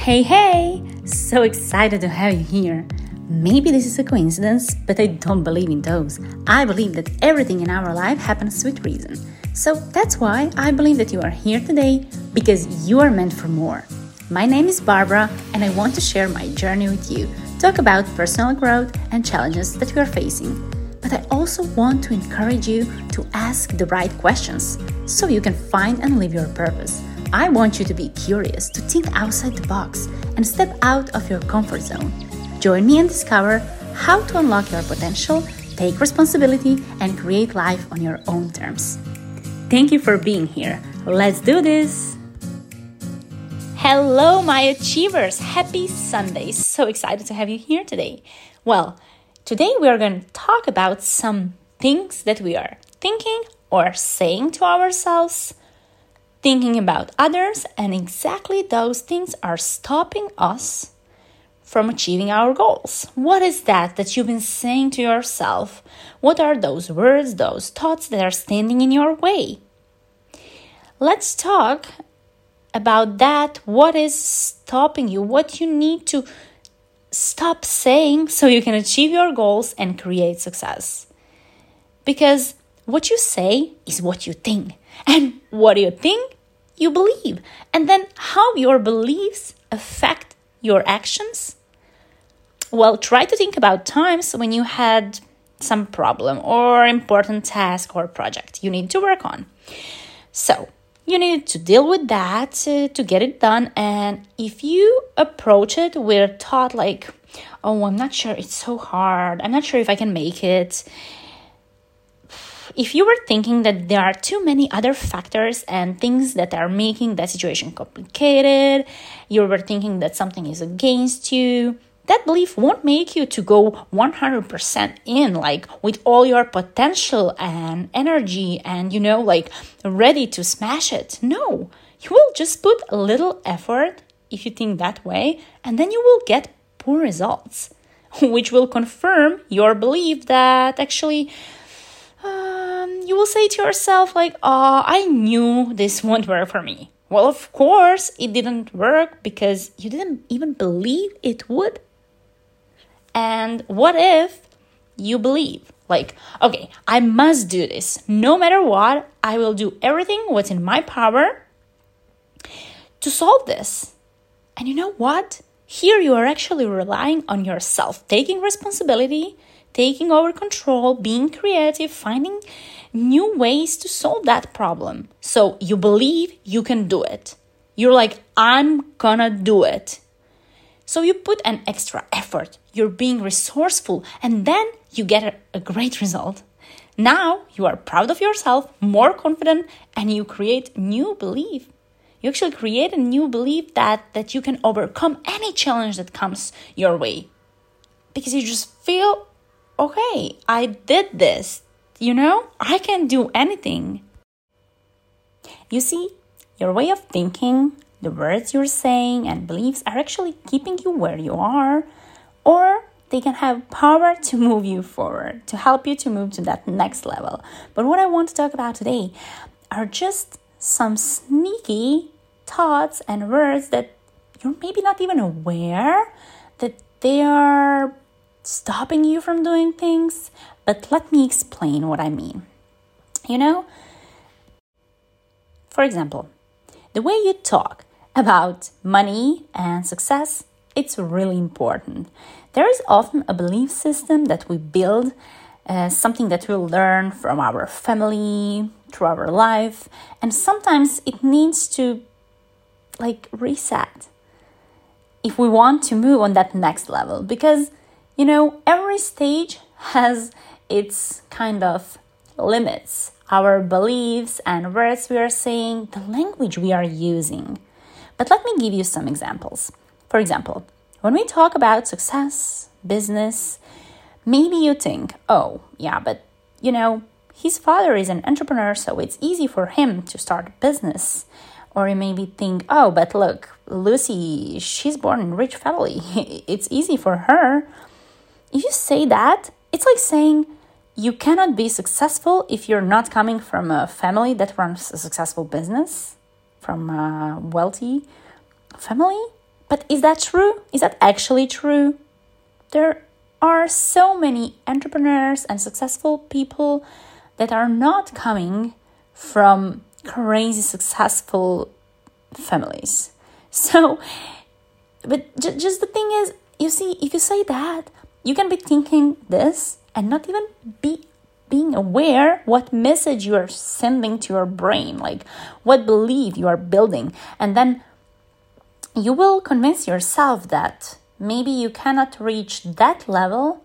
Hey, hey! So excited to have you here. Maybe this is a coincidence, but I don't believe in those. I believe that everything in our life happens with reason. So that's why I believe that you are here today because you are meant for more. My name is Barbara, and I want to share my journey with you, talk about personal growth and challenges that we are facing. But I also want to encourage you to ask the right questions so you can find and live your purpose. I want you to be curious, to think outside the box, and step out of your comfort zone. Join me and discover how to unlock your potential, take responsibility, and create life on your own terms. Thank you for being here. Let's do this! Hello, my achievers! Happy Sunday! So excited to have you here today. Well, today we are going to talk about some things that we are thinking or saying to ourselves thinking about others, and exactly those things are stopping us from achieving our goals. What is that that you've been saying to yourself? What are those words, those thoughts that are standing in your way? Let's talk about that. What is stopping you? What you need to stop saying so you can achieve your goals and create success. Because what you say is what you think. And what you think? You believe. And then how your beliefs affect your actions? Well, try to think about times when you had some problem or important task or project you need to work on. So, you need to deal with that uh, to get it done. And if you approach it with thought like, oh, I'm not sure, it's so hard, I'm not sure if I can make it, if you were thinking that there are too many other factors and things that are making that situation complicated, you were thinking that something is against you, that belief won't make you to go 100% in like with all your potential and energy and you know like ready to smash it. No. You will just put a little effort if you think that way and then you will get poor results which will confirm your belief that actually uh, um, you will say to yourself like oh i knew this won't work for me. Well of course it didn't work because you didn't even believe it would. And what if you believe? Like okay i must do this. No matter what i will do everything what's in my power to solve this. And you know what? Here you are actually relying on yourself taking responsibility taking over control, being creative, finding new ways to solve that problem. So you believe you can do it. You're like, I'm gonna do it. So you put an extra effort, you're being resourceful, and then you get a, a great result. Now you are proud of yourself, more confident, and you create new belief. You actually create a new belief that, that you can overcome any challenge that comes your way. Because you just feel okay, I did this. You know, I can do anything. You see, your way of thinking, the words you're saying, and beliefs are actually keeping you where you are, or they can have power to move you forward, to help you to move to that next level. But what I want to talk about today are just some sneaky thoughts and words that you're maybe not even aware that they are stopping you from doing things, but let me explain what I mean. You know, for example, the way you talk about money and success, it's really important. There is often a belief system that we build, uh, something that we learn from our family, through our life, and sometimes it needs to like reset if we want to move on that next level because you know, every stage has its kind of limits, our beliefs and words we are saying, the language we are using. But let me give you some examples. For example, when we talk about success, business, maybe you think, oh, yeah, but you know, his father is an entrepreneur, so it's easy for him to start a business. Or you maybe think, oh, but look, Lucy, she's born in a rich family. it's easy for her. If you say that, it's like saying you cannot be successful if you're not coming from a family that runs a successful business, from a wealthy family. But is that true? Is that actually true? There are so many entrepreneurs and successful people that are not coming from crazy successful families. So, but just the thing is, you see, if you say that, you can be thinking this and not even be being aware what message you are sending to your brain, like what belief you are building. And then you will convince yourself that maybe you cannot reach that level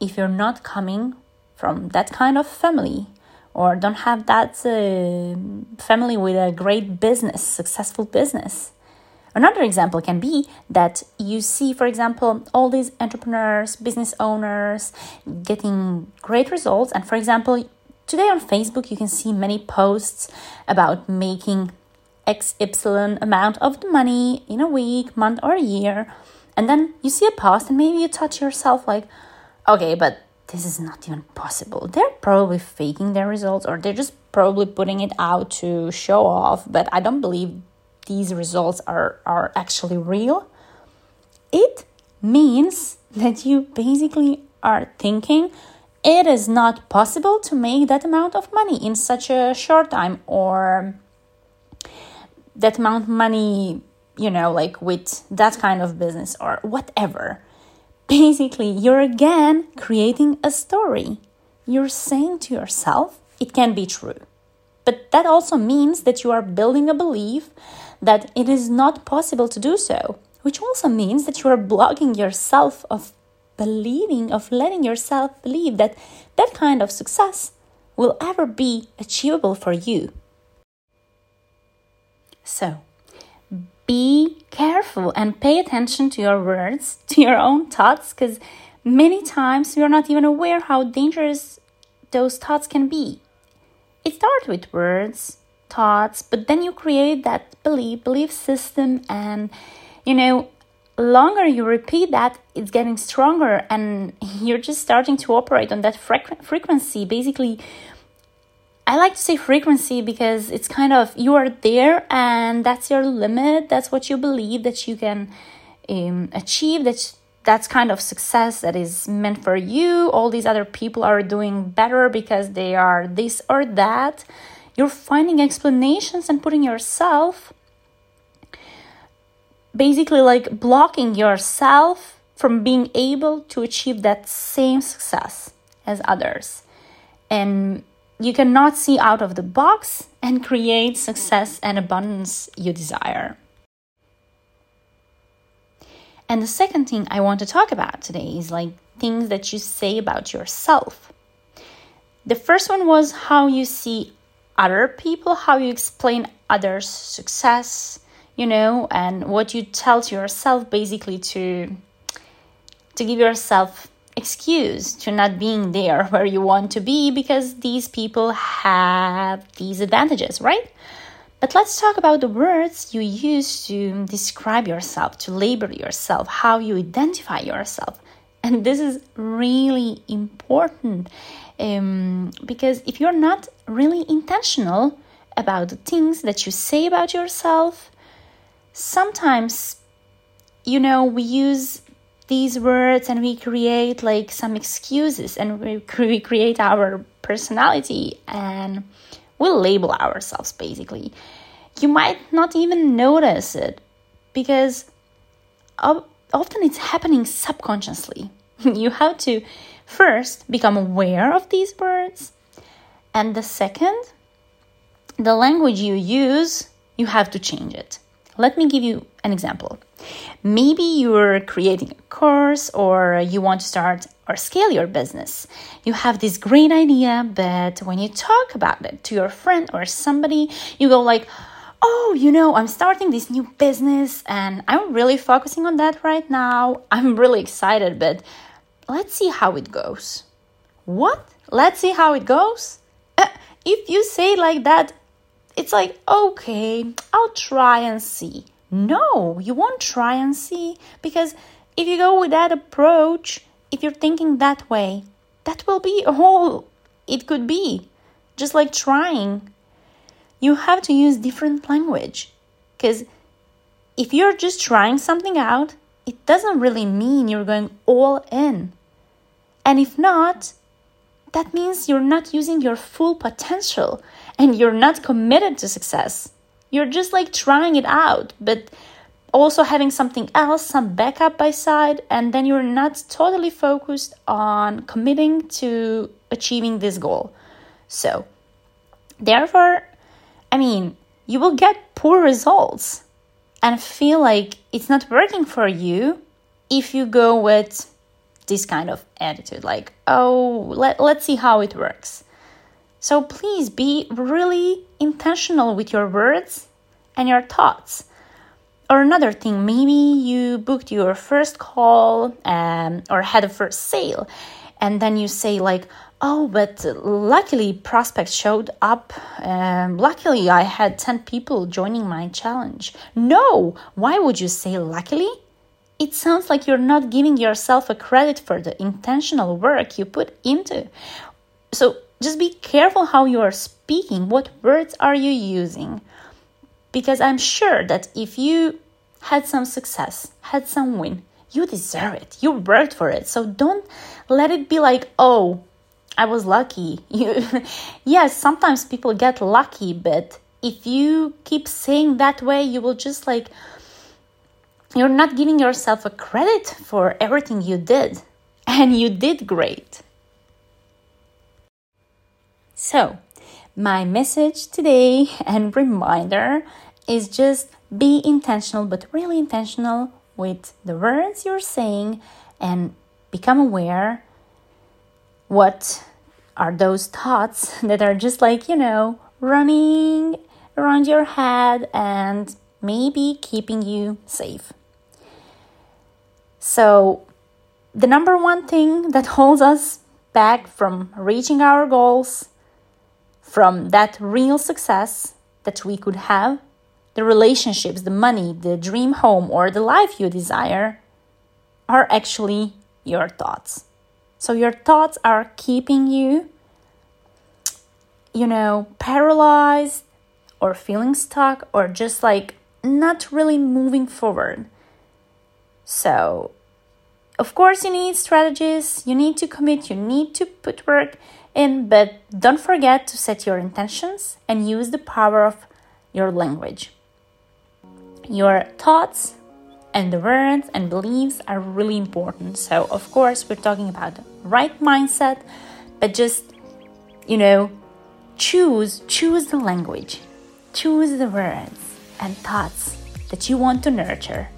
if you're not coming from that kind of family or don't have that uh, family with a great business, successful business. Another example can be that you see, for example, all these entrepreneurs, business owners getting great results. And for example, today on Facebook, you can see many posts about making XY amount of the money in a week, month, or year. And then you see a post, and maybe you touch yourself like, okay, but this is not even possible. They're probably faking their results or they're just probably putting it out to show off, but I don't believe these results are, are actually real. It means that you basically are thinking it is not possible to make that amount of money in such a short time or that amount of money, you know, like with that kind of business or whatever basically, you're again creating a story. You're saying to yourself, it can be true. But that also means that you are building a belief that it is not possible to do so, which also means that you are blocking yourself of believing, of letting yourself believe that that kind of success will ever be achievable for you. So, be careful and pay attention to your words, to your own thoughts, because many times you're not even aware how dangerous those thoughts can be. It starts with words, thoughts, but then you create that belief, belief system, and you know, longer you repeat that, it's getting stronger, and you're just starting to operate on that frequency. Basically, I like to say frequency because it's kind of you are there and that's your limit. That's what you believe that you can um, achieve. That's that's kind of success that is meant for you. All these other people are doing better because they are this or that. You're finding explanations and putting yourself basically like blocking yourself from being able to achieve that same success as others. And you cannot see out of the box and create success and abundance you desire. And the second thing I want to talk about today is like things that you say about yourself. The first one was how you see other people, how you explain others' success, you know, and what you tell to yourself basically to to give yourself excuse to not being there where you want to be because these people have these advantages, right? But let's talk about the words you use to describe yourself, to label yourself, how you identify yourself. And this is really important um, because if you're not really intentional about the things that you say about yourself, sometimes, you know, we use these words and we create like some excuses and we, we create our personality and we'll label ourselves basically. You might not even notice it because often it's happening subconsciously. you have to first become aware of these words, and the second, the language you use, you have to change it. Let me give you an example. Maybe you're creating a course or you want to start or scale your business. You have this great idea, but when you talk about it to your friend or somebody, you go like, "Oh, you know, I'm starting this new business and I'm really focusing on that right now. I'm really excited, but let's see how it goes." What? Let's see how it goes? Uh, if you say like that, it's like, okay, I'll try and see. No, you won't try and see because if you go with that approach, if you're thinking that way, that will be all it could be. Just like trying. You have to use different language because if you're just trying something out, it doesn't really mean you're going all in. And if not, that means you're not using your full potential and you're not committed to success. You're just like trying it out, but also having something else, some backup by side, and then you're not totally focused on committing to achieving this goal. So, therefore, I mean, you will get poor results and feel like it's not working for you if you go with this kind of attitude like, oh, let, let's see how it works. So please be really intentional with your words and your thoughts or another thing, maybe you booked your first call um, or had a first sale, and then you say, like, oh, but luckily prospects showed up. Um, luckily, I had 10 people joining my challenge. No, why would you say luckily? It sounds like you're not giving yourself a credit for the intentional work you put into. So just be careful how you are speaking. What words are you using? Because I'm sure that if you had some success, had some win, you deserve it. You worked for it. So don't let it be like, oh, I was lucky. You yes, sometimes people get lucky, but if you keep saying that way, you will just like you're not giving yourself a credit for everything you did. And you did great. So, my message today and reminder is just be intentional, but really intentional with the words you're saying and become aware what are those thoughts that are just like, you know, running around your head and maybe keeping you safe. So, the number one thing that holds us back from reaching our goals, from that real success that we could have, the relationships, the money, the dream home, or the life you desire are actually your thoughts. So your thoughts are keeping you, you know, paralyzed or feeling stuck or just like not really moving forward. So, of course, you need strategies, you need to commit, you need to put work in, but don't forget to set your intentions and use the power of your language. Your thoughts and the words and beliefs are really important. So, of course, we're talking about the right mindset, but just, you know, choose choose the language, choose the words and thoughts that you want to nurture.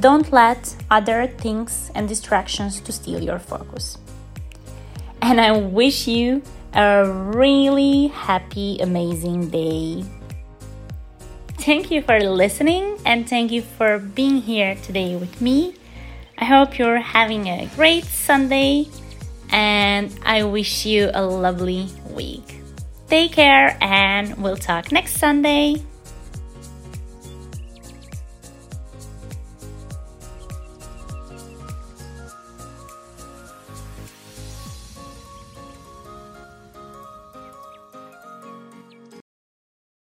Don't let other things and distractions to steal your focus. And I wish you a really happy, amazing day. Thank you for listening and thank you for being here today with me. I hope you're having a great Sunday and I wish you a lovely week. Take care and we'll talk next Sunday.